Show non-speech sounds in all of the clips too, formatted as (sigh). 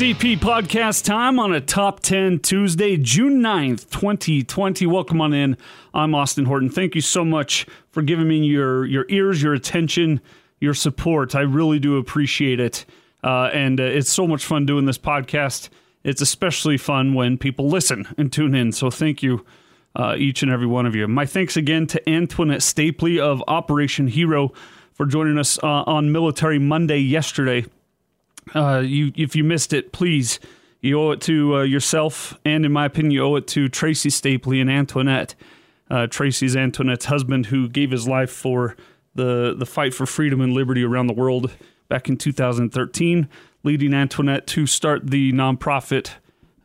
EP podcast time on a top 10 Tuesday, June 9th, 2020. Welcome on in. I'm Austin Horton. Thank you so much for giving me your, your ears, your attention, your support. I really do appreciate it. Uh, and uh, it's so much fun doing this podcast. It's especially fun when people listen and tune in. So thank you, uh, each and every one of you. My thanks again to Antoinette Stapley of Operation Hero for joining us uh, on Military Monday yesterday. Uh, you, if you missed it, please, you owe it to uh, yourself, and in my opinion, you owe it to Tracy Stapley and Antoinette. Uh, Tracy's Antoinette's husband, who gave his life for the the fight for freedom and liberty around the world back in 2013, leading Antoinette to start the nonprofit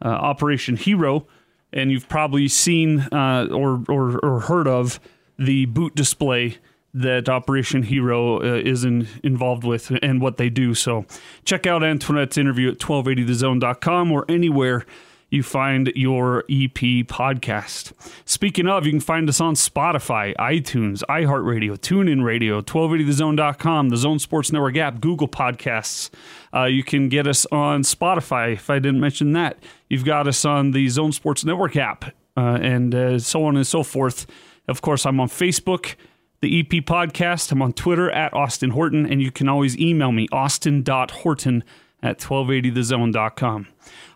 uh, Operation Hero. And you've probably seen uh, or, or or heard of the boot display that Operation Hero uh, is in, involved with and what they do. So check out Antoinette's interview at 1280thezone.com or anywhere you find your EP podcast. Speaking of, you can find us on Spotify, iTunes, iHeartRadio, TuneIn Radio, 1280thezone.com, the Zone Sports Network app, Google Podcasts. Uh, you can get us on Spotify, if I didn't mention that. You've got us on the Zone Sports Network app, uh, and uh, so on and so forth. Of course, I'm on Facebook the EP podcast. I'm on Twitter at Austin Horton, and you can always email me, austin.horton at 1280thezone.com.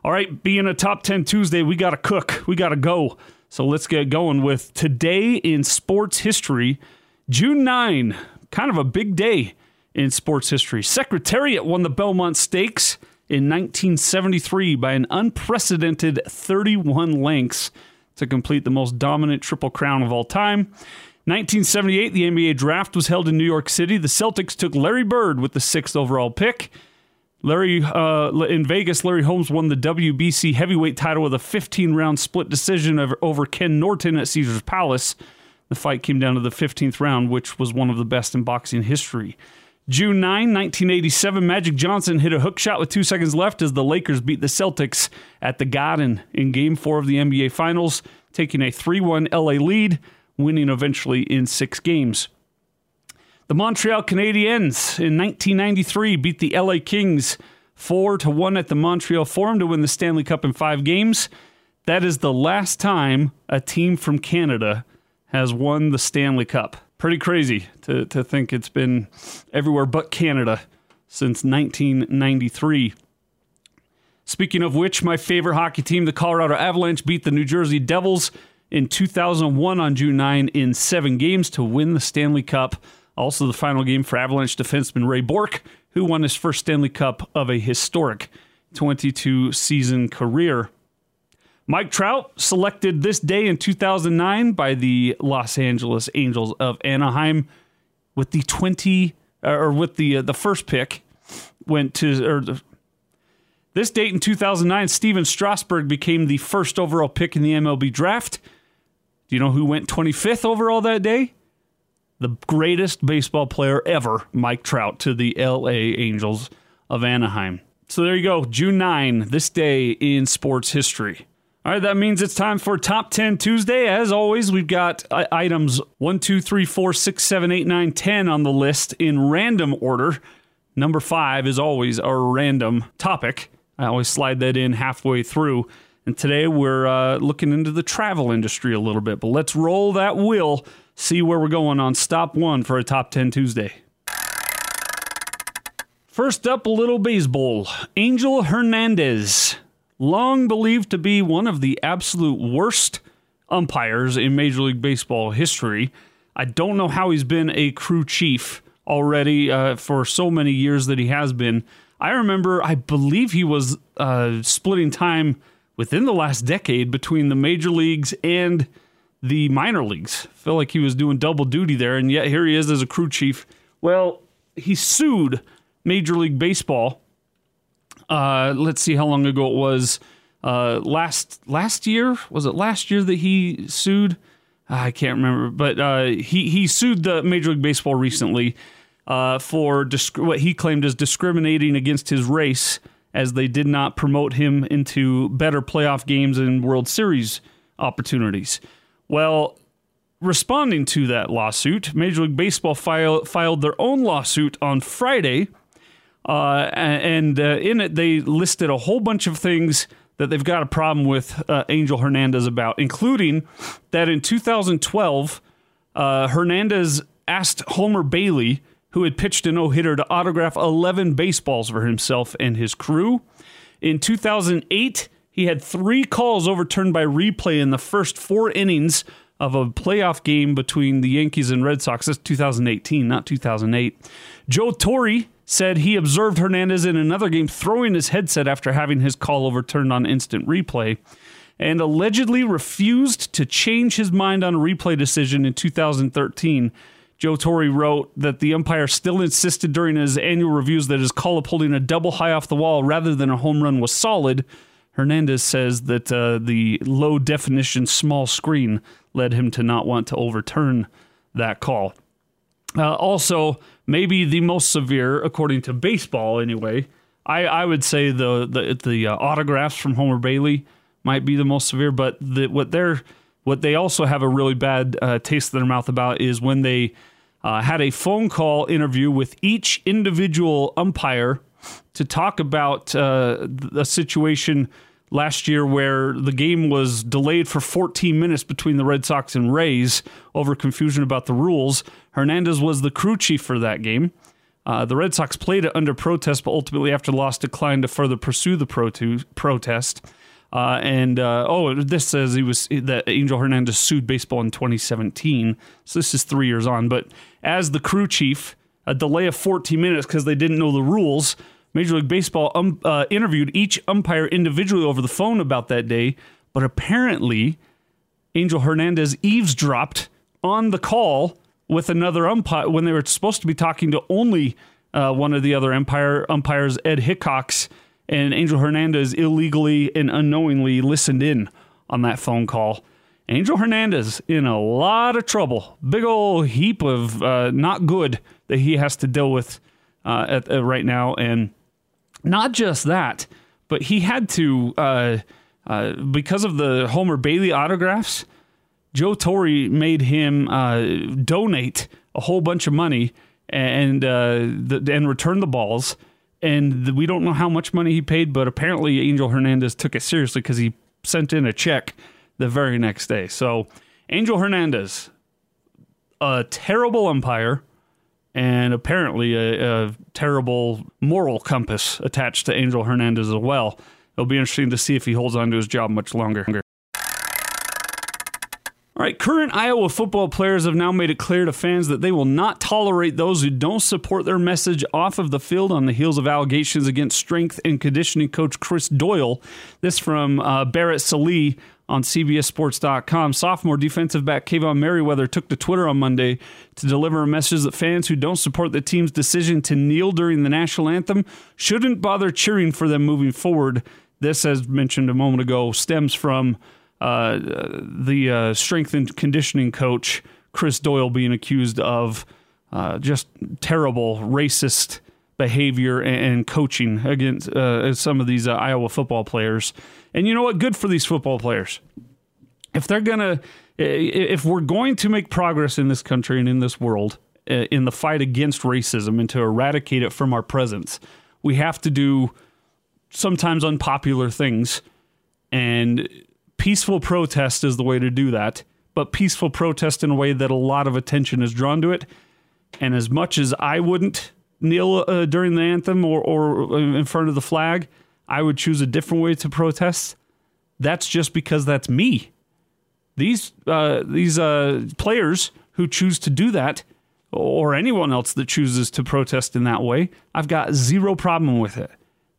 All right, being a top 10 Tuesday, we got to cook. We got to go. So let's get going with today in sports history, June 9, kind of a big day in sports history. Secretariat won the Belmont Stakes in 1973 by an unprecedented 31 lengths to complete the most dominant Triple Crown of all time. 1978, the NBA draft was held in New York City. The Celtics took Larry Bird with the sixth overall pick. Larry uh, in Vegas, Larry Holmes won the WBC heavyweight title with a 15 round split decision over Ken Norton at Caesar's Palace. The fight came down to the 15th round, which was one of the best in boxing history. June 9, 1987, Magic Johnson hit a hook shot with two seconds left as the Lakers beat the Celtics at the Garden in Game 4 of the NBA Finals, taking a 3 1 LA lead winning eventually in six games. The Montreal Canadiens in 1993 beat the LA Kings 4 to 1 at the Montreal Forum to win the Stanley Cup in 5 games. That is the last time a team from Canada has won the Stanley Cup. Pretty crazy to, to think it's been everywhere but Canada since 1993. Speaking of which, my favorite hockey team, the Colorado Avalanche, beat the New Jersey Devils in 2001 on June 9 in seven games to win the Stanley Cup. Also, the final game for Avalanche defenseman Ray Bourque, who won his first Stanley Cup of a historic 22 season career. Mike Trout selected this day in 2009 by the Los Angeles Angels of Anaheim with the 20 or with the uh, the first pick went to or the, this date in 2009 Stephen Strasburg became the first overall pick in the MLB draft. Do you know who went 25th overall that day? The greatest baseball player ever, Mike Trout, to the LA Angels of Anaheim. So there you go, June 9, this day in sports history. All right, that means it's time for Top 10 Tuesday. As always, we've got uh, items 1, 2, 3, 4, 6, 7, 8, 9, 10 on the list in random order. Number 5 is always a random topic. I always slide that in halfway through. And today we're uh, looking into the travel industry a little bit. But let's roll that wheel, see where we're going on stop one for a top 10 Tuesday. First up, a little baseball. Angel Hernandez, long believed to be one of the absolute worst umpires in Major League Baseball history. I don't know how he's been a crew chief already uh, for so many years that he has been. I remember, I believe he was uh, splitting time within the last decade between the major leagues and the minor leagues. Felt like he was doing double duty there, and yet here he is as a crew chief. Well, he sued Major League Baseball. Uh, let's see how long ago it was. Uh, last last year was it last year that he sued? I can't remember, but uh, he he sued the Major League Baseball recently uh, for disc- what he claimed as discriminating against his race as they did not promote him into better playoff games and World Series opportunities. Well, responding to that lawsuit, Major League Baseball file, filed their own lawsuit on Friday, Uh, and uh, in it, they listed a whole bunch of things that they've got a problem with uh, Angel Hernandez about, including that in 2012, uh, Hernandez asked Homer Bailey, who had pitched a no hitter, to autograph 11 baseballs for himself and his crew. In 2008, he had three calls overturned by replay in the first four innings of a playoff game between the Yankees and Red Sox. That's 2018, not 2008. Joe Torre said he observed Hernandez in another game throwing his headset after having his call overturned on instant replay and allegedly refused to change his mind on a replay decision in 2013. Joe Torre wrote that the umpire still insisted during his annual reviews that his call of holding a double high off the wall rather than a home run was solid. Hernandez says that uh, the low definition small screen led him to not want to overturn that call. Uh, also, maybe the most severe, according to baseball anyway, I, I would say the the, the uh, autographs from Homer Bailey might be the most severe. But the, what they're what they also have a really bad uh, taste in their mouth about is when they uh, had a phone call interview with each individual umpire to talk about uh, a situation last year where the game was delayed for 14 minutes between the Red Sox and Rays over confusion about the rules. Hernandez was the crew chief for that game. Uh, the Red Sox played it under protest, but ultimately, after loss, declined to further pursue the pro- protest. Uh, and uh, oh, this says he was that Angel Hernandez sued baseball in 2017. So this is three years on. But as the crew chief, a delay of 14 minutes because they didn't know the rules Major League Baseball um, uh, interviewed each umpire individually over the phone about that day, but apparently Angel Hernandez eavesdropped on the call with another umpire when they were supposed to be talking to only uh, one of the other umpire umpires, Ed Hickox, and Angel Hernandez illegally and unknowingly listened in on that phone call. Angel Hernandez in a lot of trouble, big old heap of uh, not good that he has to deal with uh, at, uh, right now, and not just that, but he had to, uh, uh, because of the Homer Bailey autographs, Joe Torre made him uh, donate a whole bunch of money and uh, the, and return the balls. And we don't know how much money he paid, but apparently Angel Hernandez took it seriously because he sent in a check the very next day. So Angel Hernandez, a terrible umpire and apparently a, a, terrible moral compass attached to Angel Hernandez as well. It'll be interesting to see if he holds on to his job much longer. All right, current Iowa football players have now made it clear to fans that they will not tolerate those who don't support their message off of the field on the heels of allegations against strength and conditioning coach Chris Doyle. This from uh, Barrett Sallee on CBSSports.com. Sophomore defensive back Kaevon Merriweather took to Twitter on Monday to deliver a message that fans who don't support the team's decision to kneel during the national anthem shouldn't bother cheering for them moving forward. This, as mentioned a moment ago, stems from uh, the uh, strength and conditioning coach Chris Doyle being accused of uh, just terrible racist behavior and coaching against uh, some of these uh, Iowa football players. And you know what? Good for these football players. If they're to, if we're going to make progress in this country and in this world in the fight against racism and to eradicate it from our presence, we have to do sometimes unpopular things. And peaceful protest is the way to do that. But peaceful protest in a way that a lot of attention is drawn to it. And as much as I wouldn't kneel uh, during the anthem or, or in front of the flag, I would choose a different way to protest. That's just because that's me. These uh, these uh, players who choose to do that, or anyone else that chooses to protest in that way, I've got zero problem with it.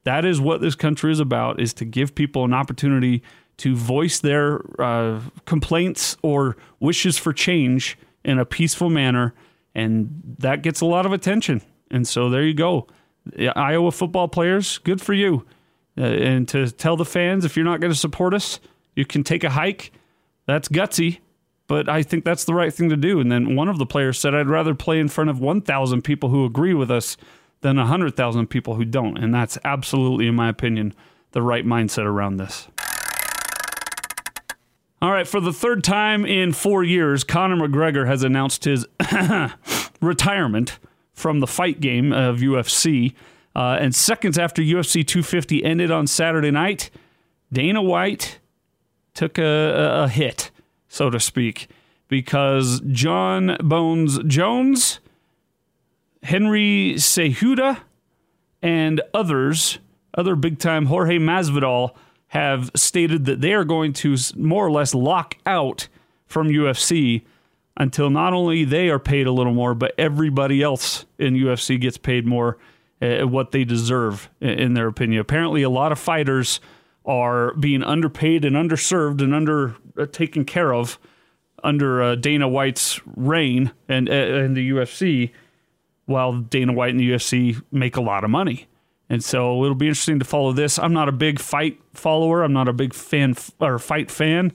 That is what this country is about: is to give people an opportunity to voice their uh, complaints or wishes for change in a peaceful manner, and that gets a lot of attention. And so there you go. Iowa football players, good for you. Uh, and to tell the fans if you're not going to support us, you can take a hike. That's gutsy, but I think that's the right thing to do. And then one of the players said, I'd rather play in front of 1,000 people who agree with us than 100,000 people who don't. And that's absolutely, in my opinion, the right mindset around this. All right, for the third time in four years, Conor McGregor has announced his (coughs) retirement from the fight game of UFC. Uh, and seconds after UFC 250 ended on Saturday night, Dana White took a, a hit, so to speak, because Jon Bones Jones, Henry Cejudo, and others, other big time Jorge Masvidal, have stated that they are going to more or less lock out from UFC until not only they are paid a little more, but everybody else in UFC gets paid more uh, what they deserve, in their opinion. Apparently, a lot of fighters are being underpaid and underserved and under uh, taken care of under uh, Dana White's reign and and the UFC, while Dana White and the UFC make a lot of money. And so it'll be interesting to follow this. I'm not a big fight follower. I'm not a big fan or fight fan.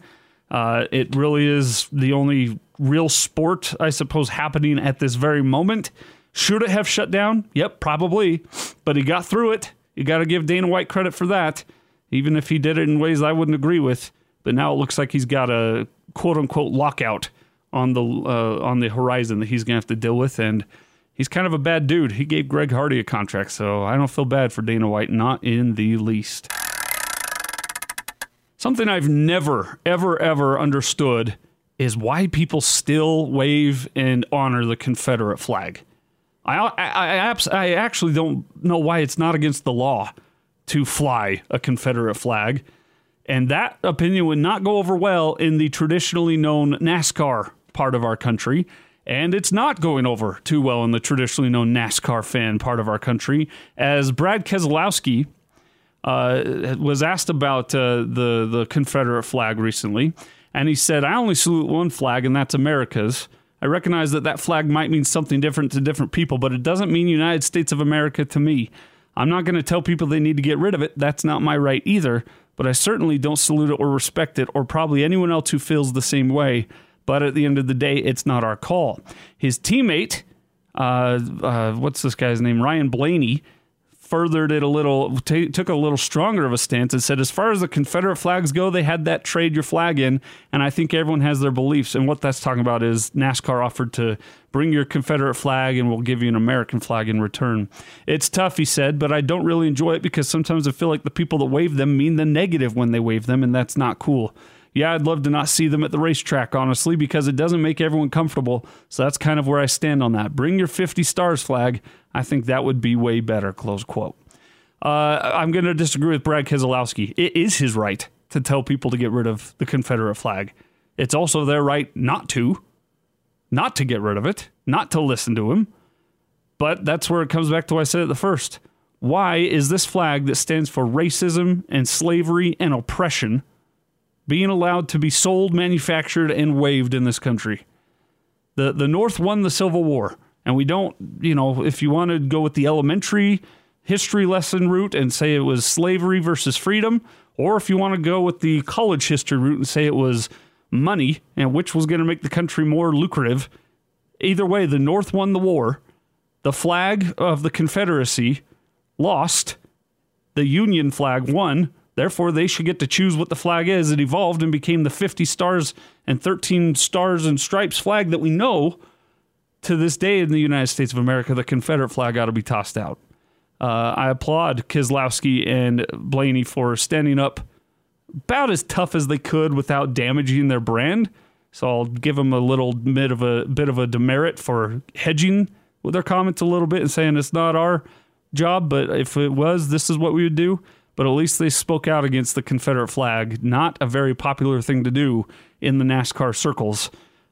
Uh, it really is the only real sport, I suppose, happening at this very moment. Should it have shut down? Yep, probably. But he got through it. You got to give Dana White credit for that, even if he did it in ways I wouldn't agree with. But now it looks like he's got a quote unquote lockout on the uh, on the horizon that he's going to have to deal with, and he's kind of a bad dude. He gave Greg Hardy a contract, so I don't feel bad for Dana White, not in the least. Something I've never, ever, ever understood is why people still wave and honor the Confederate flag. I, I, I, I actually don't know why it's not against the law to fly a Confederate flag. And that opinion would not go over well in the traditionally known NASCAR part of our country. And it's not going over too well in the traditionally known NASCAR fan part of our country, as Brad Keselowski uh, was asked about uh, the the Confederate flag recently, and he said, "I only salute one flag, and that's America's." I recognize that that flag might mean something different to different people, but it doesn't mean United States of America to me. I'm not going to tell people they need to get rid of it. That's not my right either. But I certainly don't salute it or respect it, or probably anyone else who feels the same way but at the end of the day, it's not our call. His teammate, uh, uh, what's this guy's name? Ryan Blaney, furthered it a little, t- took a little stronger of a stance and said, as far as the Confederate flags go, they had that trade your flag in, and I think everyone has their beliefs. And what that's talking about is NASCAR offered to bring your Confederate flag and we'll give you an American flag in return. It's tough, he said, but I don't really enjoy it because sometimes I feel like the people that wave them mean the negative when they wave them, and that's not cool yeah, I'd love to not see them at the racetrack, honestly, because it doesn't make everyone comfortable. So that's kind of where I stand on that. Bring your 50 stars flag. I think that would be way better, close quote. Uh, I'm going to disagree with Brad Keselowski. It is his right to tell people to get rid of the Confederate flag. It's also their right not to, not to get rid of it, not to listen to him. But that's where it comes back to what I said at the first. Why is this flag that stands for racism and slavery and oppression being allowed to be sold, manufactured, and waved in this country. The the North won the Civil War, and we don't, you know, if you want to go with the elementary history lesson route and say it was slavery versus freedom, or if you want to go with the college history route and say it was money and which was going to make the country more lucrative, either way, the North won the war. The flag of the Confederacy lost. The Union flag won Therefore, they should get to choose what the flag is. It evolved and became the 50 stars and 13 stars and stripes flag that we know to this day in the United States of America. The Confederate flag ought to be tossed out. Uh, I applaud Keselowski and Blaney for standing up about as tough as they could without damaging their brand. So I'll give them a little bit of a bit of a demerit for hedging with their comments a little bit and saying it's not our job, but if it was, this is what we would do but at least they spoke out against the Confederate flag. Not a very popular thing to do in the NASCAR circles.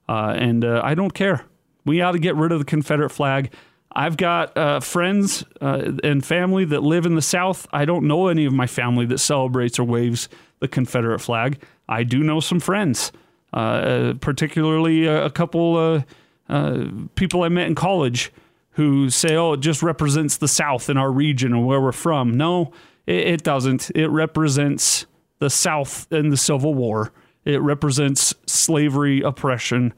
Uh, and uh, I don't care. We ought to get rid of the Confederate flag. I've got uh, friends uh, and family that live in the South. I don't know any of my family that celebrates or waves the Confederate flag. I do know some friends, uh, particularly a, a couple uh, people I met in college who say, oh, it just represents the South in our region and where we're from. No, it, it doesn't. It represents the South in the Civil War. It represents slavery, oppression,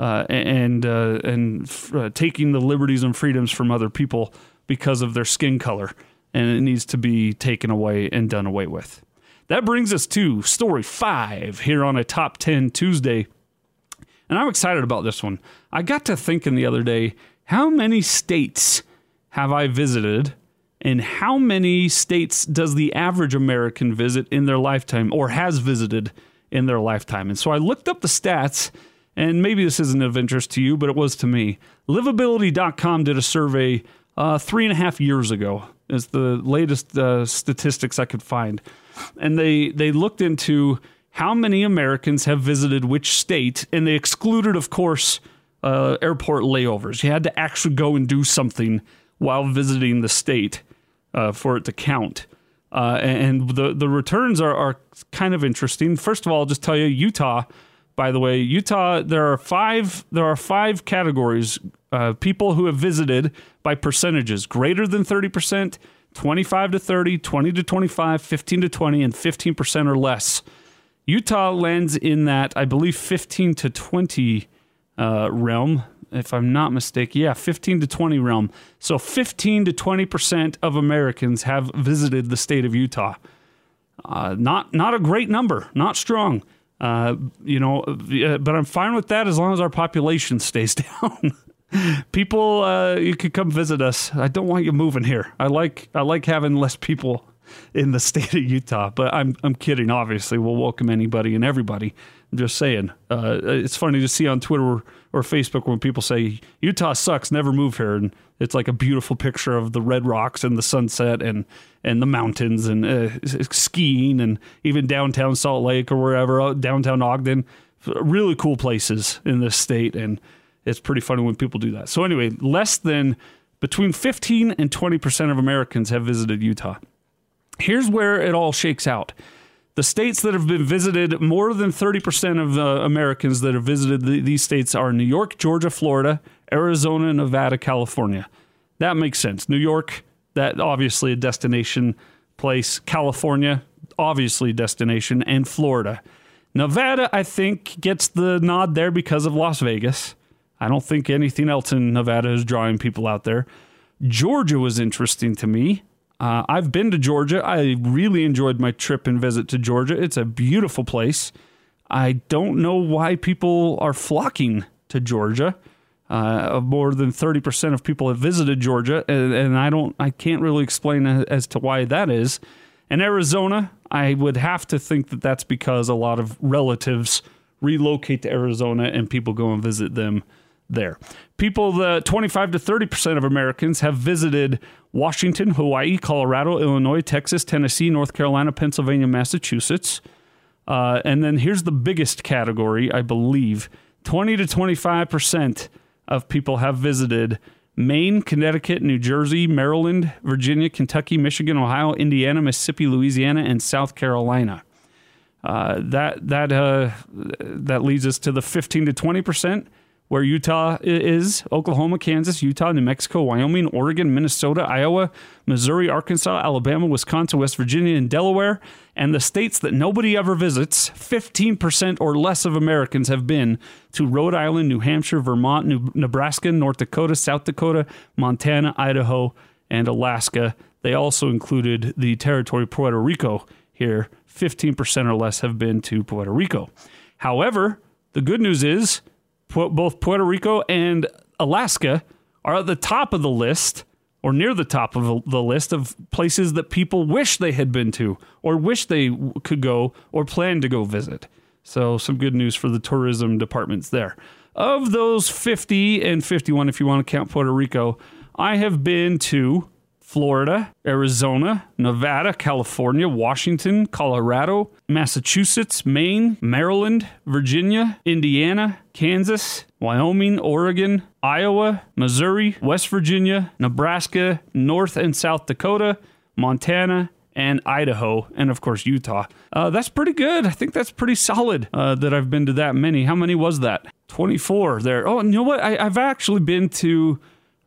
uh, and uh, and uh, taking the liberties and freedoms from other people because of their skin color, and it needs to be taken away and done away with. That brings us to story five here on a top ten Tuesday, and I'm excited about this one. I got to thinking the other day, how many states have I visited And how many states does the average American visit in their lifetime or has visited in their lifetime? And so I looked up the stats, and maybe this isn't of interest to you, but it was to me. Livability.com did a survey uh, three and a half years ago, is the latest uh, statistics I could find. And they, they looked into how many Americans have visited which state, and they excluded, of course, uh, airport layovers. You had to actually go and do something while visiting the state uh, for it to count. Uh, and the the returns are, are kind of interesting. First of all, I'll just tell you, Utah. By the way, Utah, there are five there are five categories. Uh, people who have visited by percentages greater than thirty percent, twenty five to 30, 20 to 25, 15 to 20, and 15% or less. Utah lands in that, I believe, 15 to 20 uh, realm if I'm not mistaken. Yeah, 15 to 20 realm. So 15 to 20 percent of Americans have visited the state of Utah. Uh, not not a great number, not strong. Uh, you know, but I'm fine with that as long as our population stays (laughs) down. people, uh, you could come visit us. I don't want you moving here. I like I like having less people in the (laughs) state of Utah. But I'm I'm kidding. Obviously, we'll welcome anybody and everybody. Just saying. Uh, it's funny to see on Twitter or Facebook when people say Utah sucks, never move here, and it's like a beautiful picture of the red rocks and the sunset and and the mountains and uh, skiing and even downtown Salt Lake or wherever, uh, downtown Ogden, really cool places in this state, and it's pretty funny when people do that. So anyway, less than between 15 and 20 percent of Americans have visited Utah. Here's where it all shakes out. The states that have been visited, more than 30% of uh, Americans that have visited the, these states are New York, Georgia, Florida, Arizona, Nevada, California. That makes sense. New York, that obviously a destination place. California, obviously destination, and Florida. Nevada, I think, gets the nod there because of Las Vegas. I don't think anything else in Nevada is drawing people out there. Georgia was interesting to me. Uh, I've been to Georgia. I really enjoyed my trip and visit to Georgia. It's a beautiful place. I don't know why people are flocking to Georgia. Uh, more than 30% of people have visited Georgia, and, and, I don't, I can't really explain as to why that is. And Arizona, I would have to think that that's because a lot of relatives relocate to Arizona and people go and visit them there. People, the 25 to 30% of Americans have visited Washington, Hawaii, Colorado, Illinois, Texas, Tennessee, North Carolina, Pennsylvania, Massachusetts. Uh, and then here's the biggest category, I believe 20 to 25% of people have visited Maine, Connecticut, New Jersey, Maryland, Virginia, Kentucky, Michigan, Ohio, Indiana, Mississippi, Louisiana, and South Carolina. Uh, that that uh, that leads us to the 15 to 20 percent where Utah is Oklahoma, Kansas, Utah, New Mexico, Wyoming, Oregon, Minnesota, Iowa, Missouri, Arkansas, Alabama, Wisconsin, West Virginia, and Delaware. And the states that nobody ever visits, 15% or less of Americans have been to Rhode Island, New Hampshire, Vermont, New, Nebraska, North Dakota, South Dakota, Montana, Idaho, and Alaska. They also included the territory Puerto Rico here. 15% or less have been to Puerto Rico. However, the good news is both Puerto Rico and Alaska are at the top of the list or near the top of the list of places that people wish they had been to or wish they could go or plan to go visit. So, some good news for the tourism departments there. Of those 50 and 51, if you want to count Puerto Rico, I have been to Florida, Arizona, Nevada, California, Washington, Colorado, Massachusetts, Maine, Maryland, Virginia, Indiana, Kansas, Wyoming, Oregon, Iowa, Missouri, West Virginia, Nebraska, North and South Dakota, Montana, and Idaho, and of course Utah. Uh, that's pretty good. I think that's pretty solid uh, that I've been to that many. How many was that? 24 there. Oh, you know what? I, have actually been to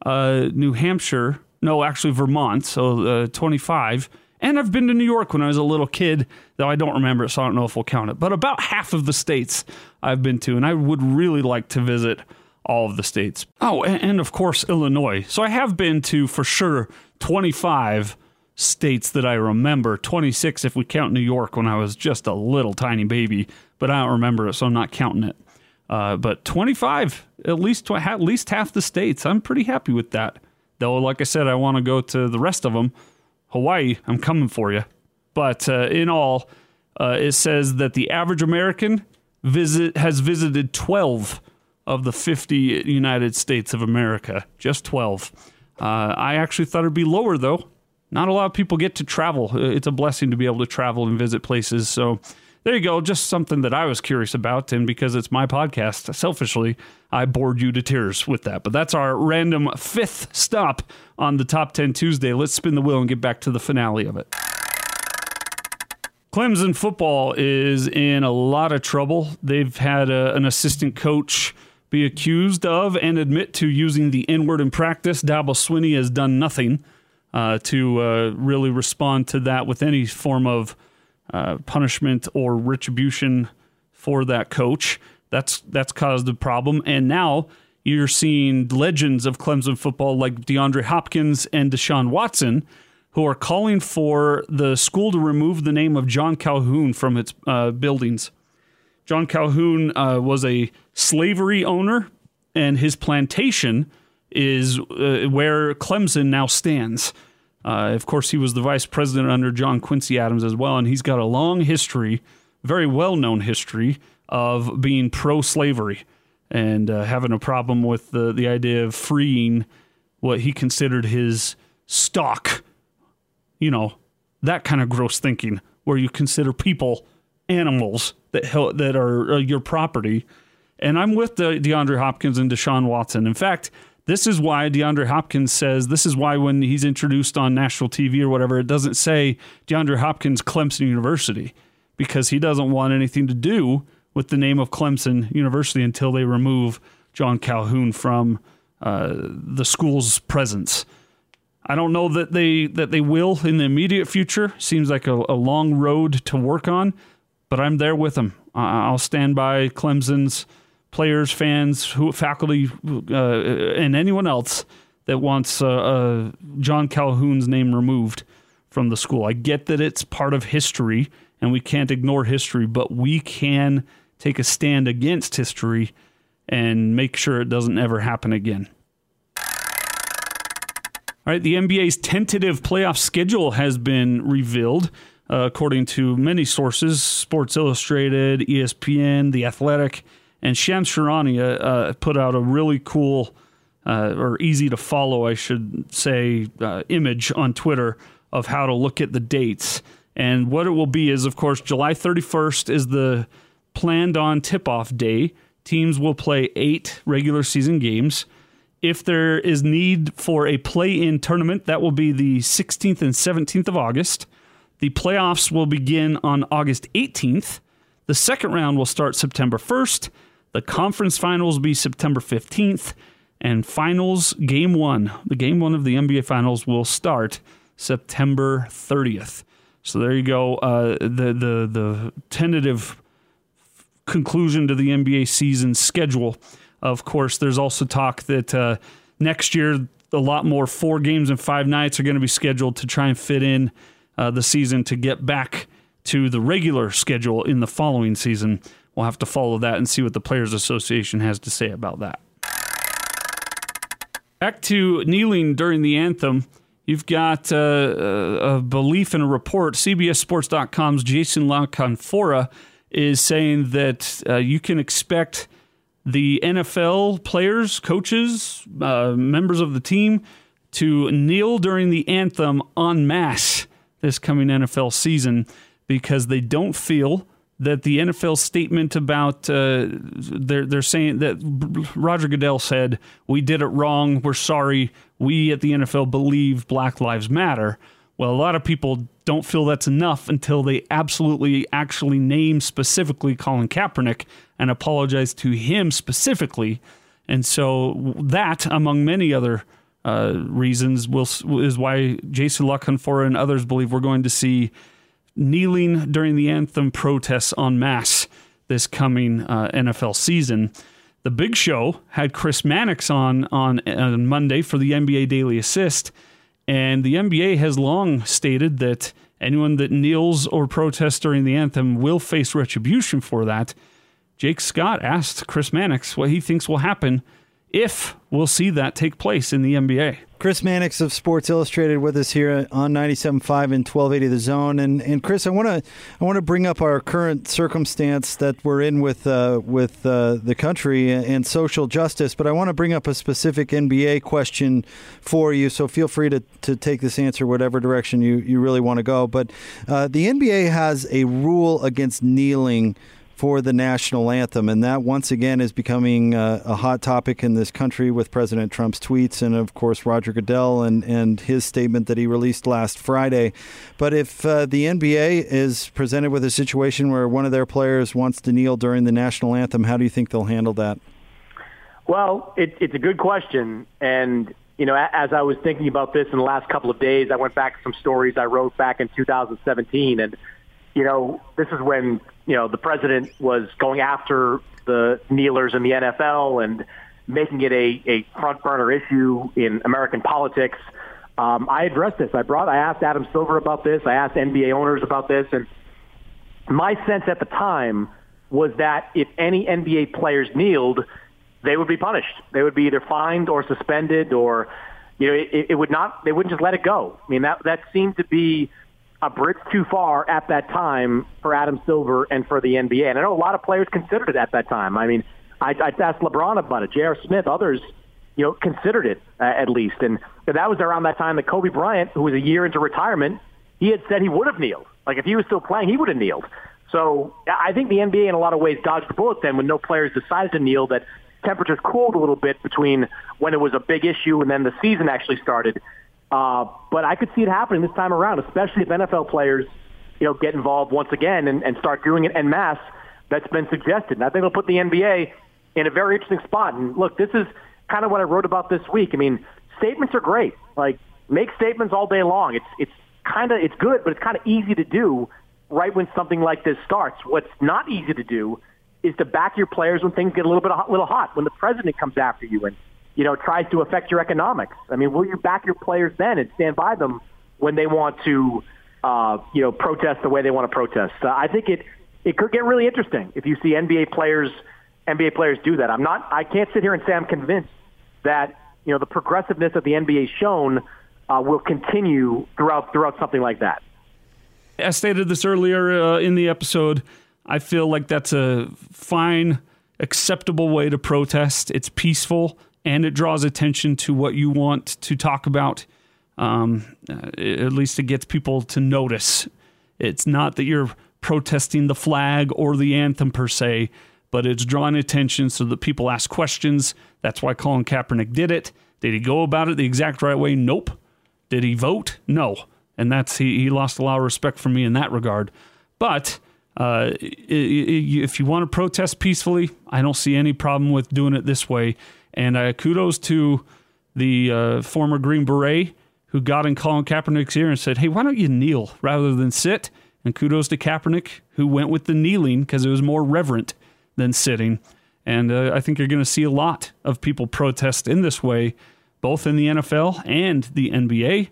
uh, New Hampshire no, actually Vermont, so uh, 25. And I've been to New York when I was a little kid, though I don't remember it, so I don't know if we'll count it. But about half of the states I've been to, and I would really like to visit all of the states. Oh, and, and of course, Illinois. So I have been to, for sure, 25 states that I remember, 26 if we count New York when I was just a little tiny baby, but I don't remember it, so I'm not counting it. Uh, but 25, at least, at least half the states. I'm pretty happy with that Though, like I said, I want to go to the rest of them. Hawaii, I'm coming for you. But uh, in all, uh, it says that the average American visit has visited 12 of the 50 United States of America. Just 12. Uh, I actually thought it'd be lower, though. Not a lot of people get to travel. It's a blessing to be able to travel and visit places. So there you go. Just something that I was curious about. And because it's my podcast, selfishly, I bored you to tears with that. But that's our random fifth stop on the Top 10 Tuesday. Let's spin the wheel and get back to the finale of it. Clemson football is in a lot of trouble. They've had a, an assistant coach be accused of and admit to using the N word in practice. Dabo Swinney has done nothing uh, to uh, really respond to that with any form of uh, punishment or retribution for that coach. That's that's caused a problem, and now you're seeing legends of Clemson football like DeAndre Hopkins and Deshaun Watson, who are calling for the school to remove the name of John Calhoun from its uh, buildings. John Calhoun uh, was a slavery owner, and his plantation is uh, where Clemson now stands. Uh, of course, he was the vice president under John Quincy Adams as well, and he's got a long history, very well known history, of being pro slavery and uh, having a problem with the, the idea of freeing what he considered his stock. You know, that kind of gross thinking, where you consider people animals that, that are uh, your property. And I'm with the DeAndre Hopkins and Deshaun Watson. In fact, this is why DeAndre Hopkins says this is why when he's introduced on national TV or whatever, it doesn't say DeAndre Hopkins Clemson University because he doesn't want anything to do with the name of Clemson University until they remove John Calhoun from uh, the school's presence. I don't know that they that they will in the immediate future. Seems like a, a long road to work on, but I'm there with them. I'll stand by Clemson's players, fans, who, faculty, uh, and anyone else that wants uh, uh, John Calhoun's name removed from the school. I get that it's part of history and we can't ignore history, but we can take a stand against history and make sure it doesn't ever happen again. All right, the NBA's tentative playoff schedule has been revealed. Uh, according to many sources, Sports Illustrated, ESPN, The Athletic, and Shams Charania uh, put out a really cool uh, or easy to follow, I should say, uh, image on Twitter of how to look at the dates. And what it will be is, of course, July 31st is the planned on tip off day. Teams will play eight regular season games. If there is need for a play in tournament, that will be the 16th and 17th of August. The playoffs will begin on August 18th. The second round will start September 1st. The conference finals will be September 15th, and finals game one, the game one of the NBA finals, will start September 30th. So there you go. Uh, the the the tentative conclusion to the NBA season schedule. Of course, there's also talk that uh, next year a lot more four games and five nights are going to be scheduled to try and fit in uh, the season to get back to the regular schedule in the following season we'll have to follow that and see what the Players Association has to say about that. Back to kneeling during the anthem. You've got uh, a belief in a report. CBSSports.com's Jason La Canfora is saying that uh, you can expect the NFL players, coaches, uh, members of the team to kneel during the anthem en masse this coming NFL season because they don't feel that the NFL statement about uh, they're they're saying that Roger Goodell said we did it wrong. We're sorry. We at the NFL believe Black Lives Matter. Well, a lot of people don't feel that's enough until they absolutely actually name specifically Colin Kaepernick and apologize to him specifically. And so that, among many other uh, reasons, will is why Jason La Canfora and others believe we're going to see kneeling during the anthem protests en masse this coming uh, NFL season. The Big Show had Chris Mannix on, on on Monday for the NBA Daily Assist, and the NBA has long stated that anyone that kneels or protests during the anthem will face retribution for that. Jake Scott asked Chris Mannix what he thinks will happen if we'll see that take place in the NBA. Chris Mannix of Sports Illustrated with us here on 97.5 and 1280 The Zone. And, and Chris, I want to I want to bring up our current circumstance that we're in with uh, with uh, the country and social justice, but I want to bring up a specific NBA question for you. So feel free to, to take this answer whatever direction you, you really want to go. But uh, the NBA has a rule against kneeling for the national anthem. And that once again is becoming uh, a hot topic in this country with President Trump's tweets and, of course, Roger Goodell and, and his statement that he released last Friday. But if uh, the NBA is presented with a situation where one of their players wants to kneel during the national anthem, how do you think they'll handle that? Well, it, it's a good question. And, you know, as I was thinking about this in the last couple of days, I went back to some stories I wrote back in 2017. And, you know, this is when you know, the president was going after the kneelers in the NFL and making it a, a front burner issue in American politics. Um, I addressed this. I brought, I asked Adam Silver about this. I asked NBA owners about this. And my sense at the time was that if any NBA players kneeled, they would be punished. They would be either fined or suspended or, you know, it, it would not, they wouldn't just let it go. I mean, that, that seemed to be a bridge too far at that time for Adam Silver and for the NBA. And I know a lot of players considered it at that time. I mean, I, I asked LeBron about it, J.R. Smith, others, you know, considered it uh, at least. And that was around that time that Kobe Bryant, who was a year into retirement, he had said he would have kneeled. Like if he was still playing, he would have kneeled. So I think the NBA in a lot of ways dodged the bullet then when no players decided to kneel that temperatures cooled a little bit between when it was a big issue and then the season actually started. Uh, but I could see it happening this time around, especially if NFL players, you know, get involved once again and, and start doing it en masse. That's been suggested. And I think it'll put the NBA in a very interesting spot. And look, this is kind of what I wrote about this week. I mean, statements are great. Like, make statements all day long. It's it's kind of it's good, but it's kind of easy to do right when something like this starts. What's not easy to do is to back your players when things get a little bit a little hot. When the president comes after you and you know, tries to affect your economics. I mean, will you back your players then and stand by them when they want to, uh, you know, protest the way they want to protest? Uh, I think it it could get really interesting if you see NBA players NBA players do that. I'm not. I can't sit here and say I'm convinced that you know the progressiveness of the NBA shown uh, will continue throughout throughout something like that. I stated this earlier uh, in the episode. I feel like that's a fine, acceptable way to protest. It's peaceful and it draws attention to what you want to talk about. Um, uh, at least it gets people to notice. It's not that you're protesting the flag or the anthem per se, but it's drawing attention so that people ask questions. That's why Colin Kaepernick did it. Did he go about it the exact right way? Nope. Did he vote? No. And that's he, he lost a lot of respect from me in that regard. But uh, if you want to protest peacefully, I don't see any problem with doing it this way. And uh, kudos to the uh, former Green Beret who got in Colin Kaepernick's ear and said, hey, why don't you kneel rather than sit? And kudos to Kaepernick who went with the kneeling because it was more reverent than sitting. And uh, I think you're going to see a lot of people protest in this way, both in the NFL and the NBA.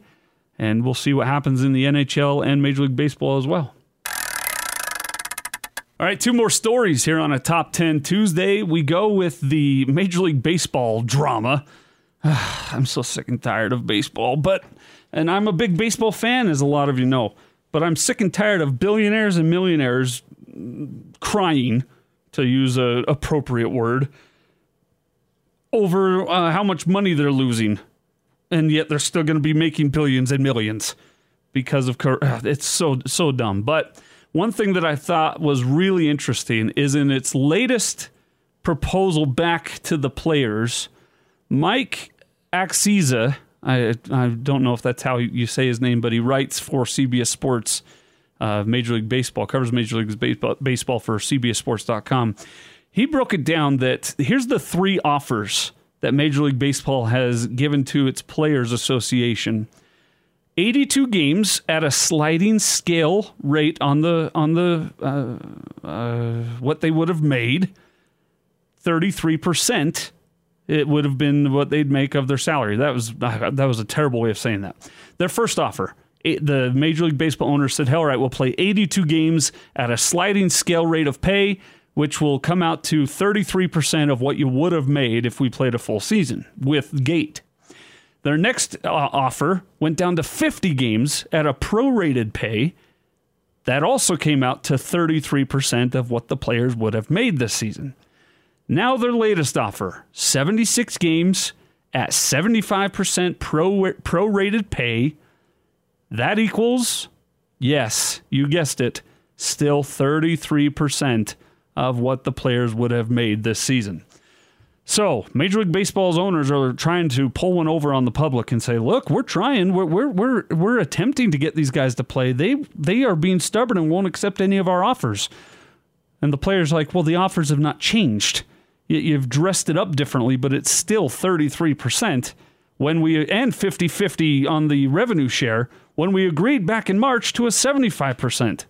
And we'll see what happens in the NHL and Major League Baseball as well. All right, two more stories here on a top 10 Tuesday. We go with the Major League Baseball drama. (sighs) I'm so sick and tired of baseball, but, and I'm a big baseball fan, as a lot of you know, but I'm sick and tired of billionaires and millionaires crying, to use an appropriate word, over uh, how much money they're losing. And yet they're still going to be making billions and millions because of, (sighs) it's so, so dumb. But, one thing that I thought was really interesting is in its latest proposal back to the players, Mike Axisa, I, I don't know if that's how you say his name, but he writes for CBS Sports, uh, Major League Baseball, covers Major League Baseball, baseball for CBSSports.com. He broke it down that here's the three offers that Major League Baseball has given to its Players Association 82 games at a sliding scale rate on the on the uh, uh, what they would have made. 33% it would have been what they'd make of their salary. That was that was a terrible way of saying that. Their first offer the major league baseball owner said hell right we'll play 82 games at a sliding scale rate of pay which will come out to 33% of what you would have made if we played a full season with gate Their next uh, offer went down to 50 games at a prorated pay. That also came out to 33% of what the players would have made this season. Now, their latest offer 76 games at 75% pro, prorated pay. That equals, yes, you guessed it, still 33% of what the players would have made this season. So, Major League Baseball's owners are trying to pull one over on the public and say, "Look, we're trying. We're we're we're, we're attempting to get these guys to play. They they are being stubborn and won't accept any of our offers." And the players like, "Well, the offers have not changed. You've dressed it up differently, but it's still 33% when we and 50-50 on the revenue share when we agreed back in March to a 75%."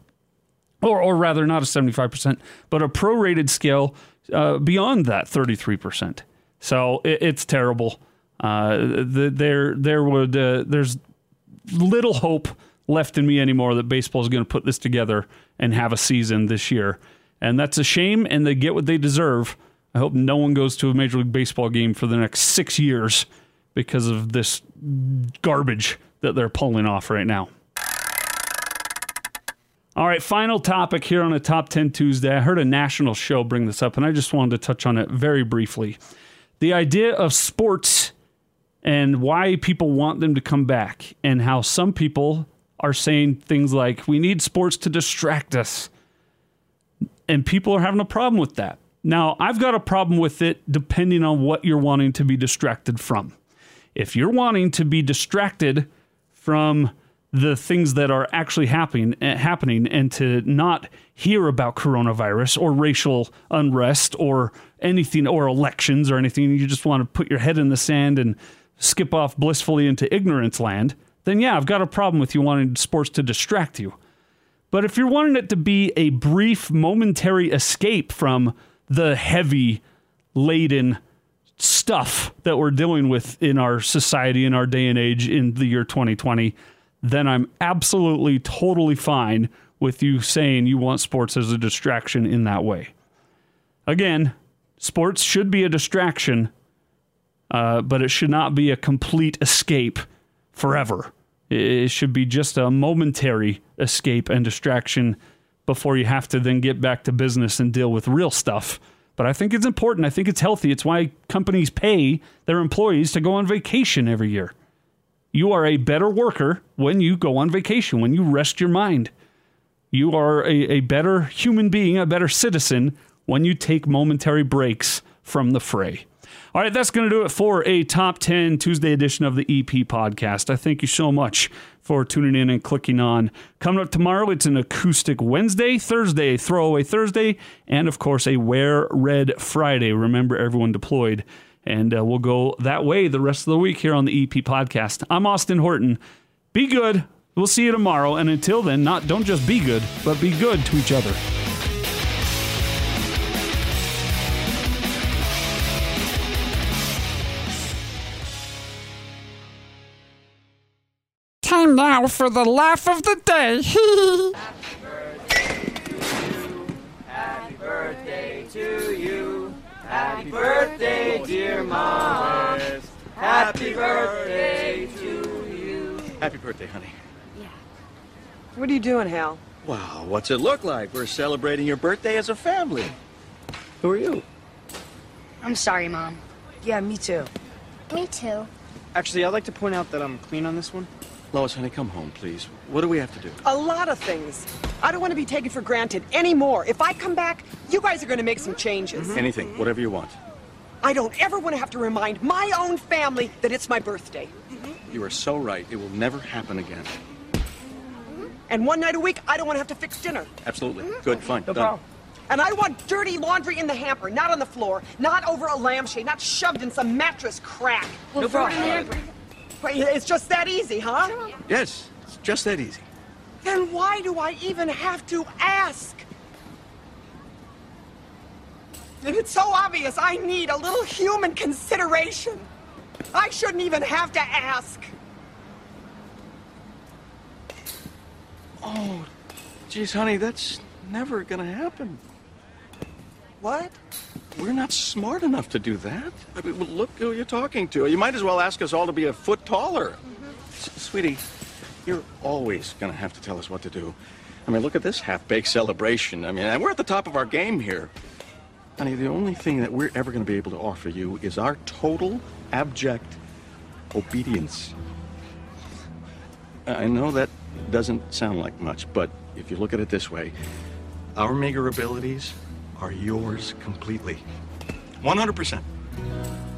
Or, or rather, not a 75%, but a prorated scale uh, beyond that 33%. So it, it's terrible. Uh, the, there, there would, uh, there's little hope left in me anymore that baseball is going to put this together and have a season this year. And that's a shame, and they get what they deserve. I hope no one goes to a Major League Baseball game for the next six years because of this garbage that they're pulling off right now. All right, final topic here on a Top 10 Tuesday. I heard a national show bring this up, and I just wanted to touch on it very briefly. The idea of sports and why people want them to come back, and how some people are saying things like, we need sports to distract us. And people are having a problem with that. Now, I've got a problem with it depending on what you're wanting to be distracted from. If you're wanting to be distracted from the things that are actually happening eh, happening and to not hear about coronavirus or racial unrest or anything or elections or anything you just want to put your head in the sand and skip off blissfully into ignorance land then yeah I've got a problem with you wanting sports to distract you. But if you're wanting it to be a brief momentary escape from the heavy laden stuff that we're dealing with in our society in our day and age in the year 2020 then I'm absolutely totally fine with you saying you want sports as a distraction in that way. Again, sports should be a distraction, uh, but it should not be a complete escape forever. It should be just a momentary escape and distraction before you have to then get back to business and deal with real stuff. But I think it's important. I think it's healthy. It's why companies pay their employees to go on vacation every year. You are a better worker when you go on vacation, when you rest your mind. You are a, a better human being, a better citizen when you take momentary breaks from the fray. All right, that's going to do it for a top 10 Tuesday edition of the EP podcast. I thank you so much for tuning in and clicking on. Coming up tomorrow, it's an acoustic Wednesday, Thursday, throwaway Thursday, and of course, a wear red Friday. Remember, everyone deployed. And uh, we'll go that way the rest of the week here on the EP podcast. I'm Austin Horton. Be good. We'll see you tomorrow. And until then, not don't just be good, but be good to each other. Time now for the laugh of the day. (laughs) Happy birthday, Happy birthday to you. Happy birthday, dear mom. Happy birthday to you. Happy birthday, honey. Yeah. What are you doing, Hal? Wow, what's it look like? We're celebrating your birthday as a family. Who are you? I'm sorry, Mom. Yeah, me too. Me too. Actually, I'd like to point out that I'm clean on this one. Lois, honey, come home, please. What do we have to do? A lot of things. I don't want to be taken for granted anymore. If I come back, you guys are going to make some changes. Mm-hmm. Anything, whatever you want. I don't ever want to have to remind my own family that it's my birthday. Mm-hmm. You are so right. It will never happen again. Mm-hmm. And one night a week, I don't want to have to fix dinner. Absolutely. Good, fine, No done. problem. And I want dirty laundry in the hamper, not on the floor, not over a lampshade, not shoved in some mattress crack. We'll throw it in the hamper. Wait, It's just that easy, huh? Yes, it's just that easy. Then why do I even have to ask? If it's so obvious I need a little human consideration, I shouldn't even have to ask. Oh, geez, honey, that's never gonna happen. What? We're not smart enough to do that. I mean, well, look who you're talking to. You might as well ask us all to be a foot taller. Mm-hmm. S- sweetie, you're always going to have to tell us what to do. I mean, look at this half-baked celebration. I mean, we're at the top of our game here. Honey, the only thing that we're ever going to be able to offer you is our total, abject obedience. I know that doesn't sound like much, but if you look at it this way, our meager abilities are yours completely. 100%.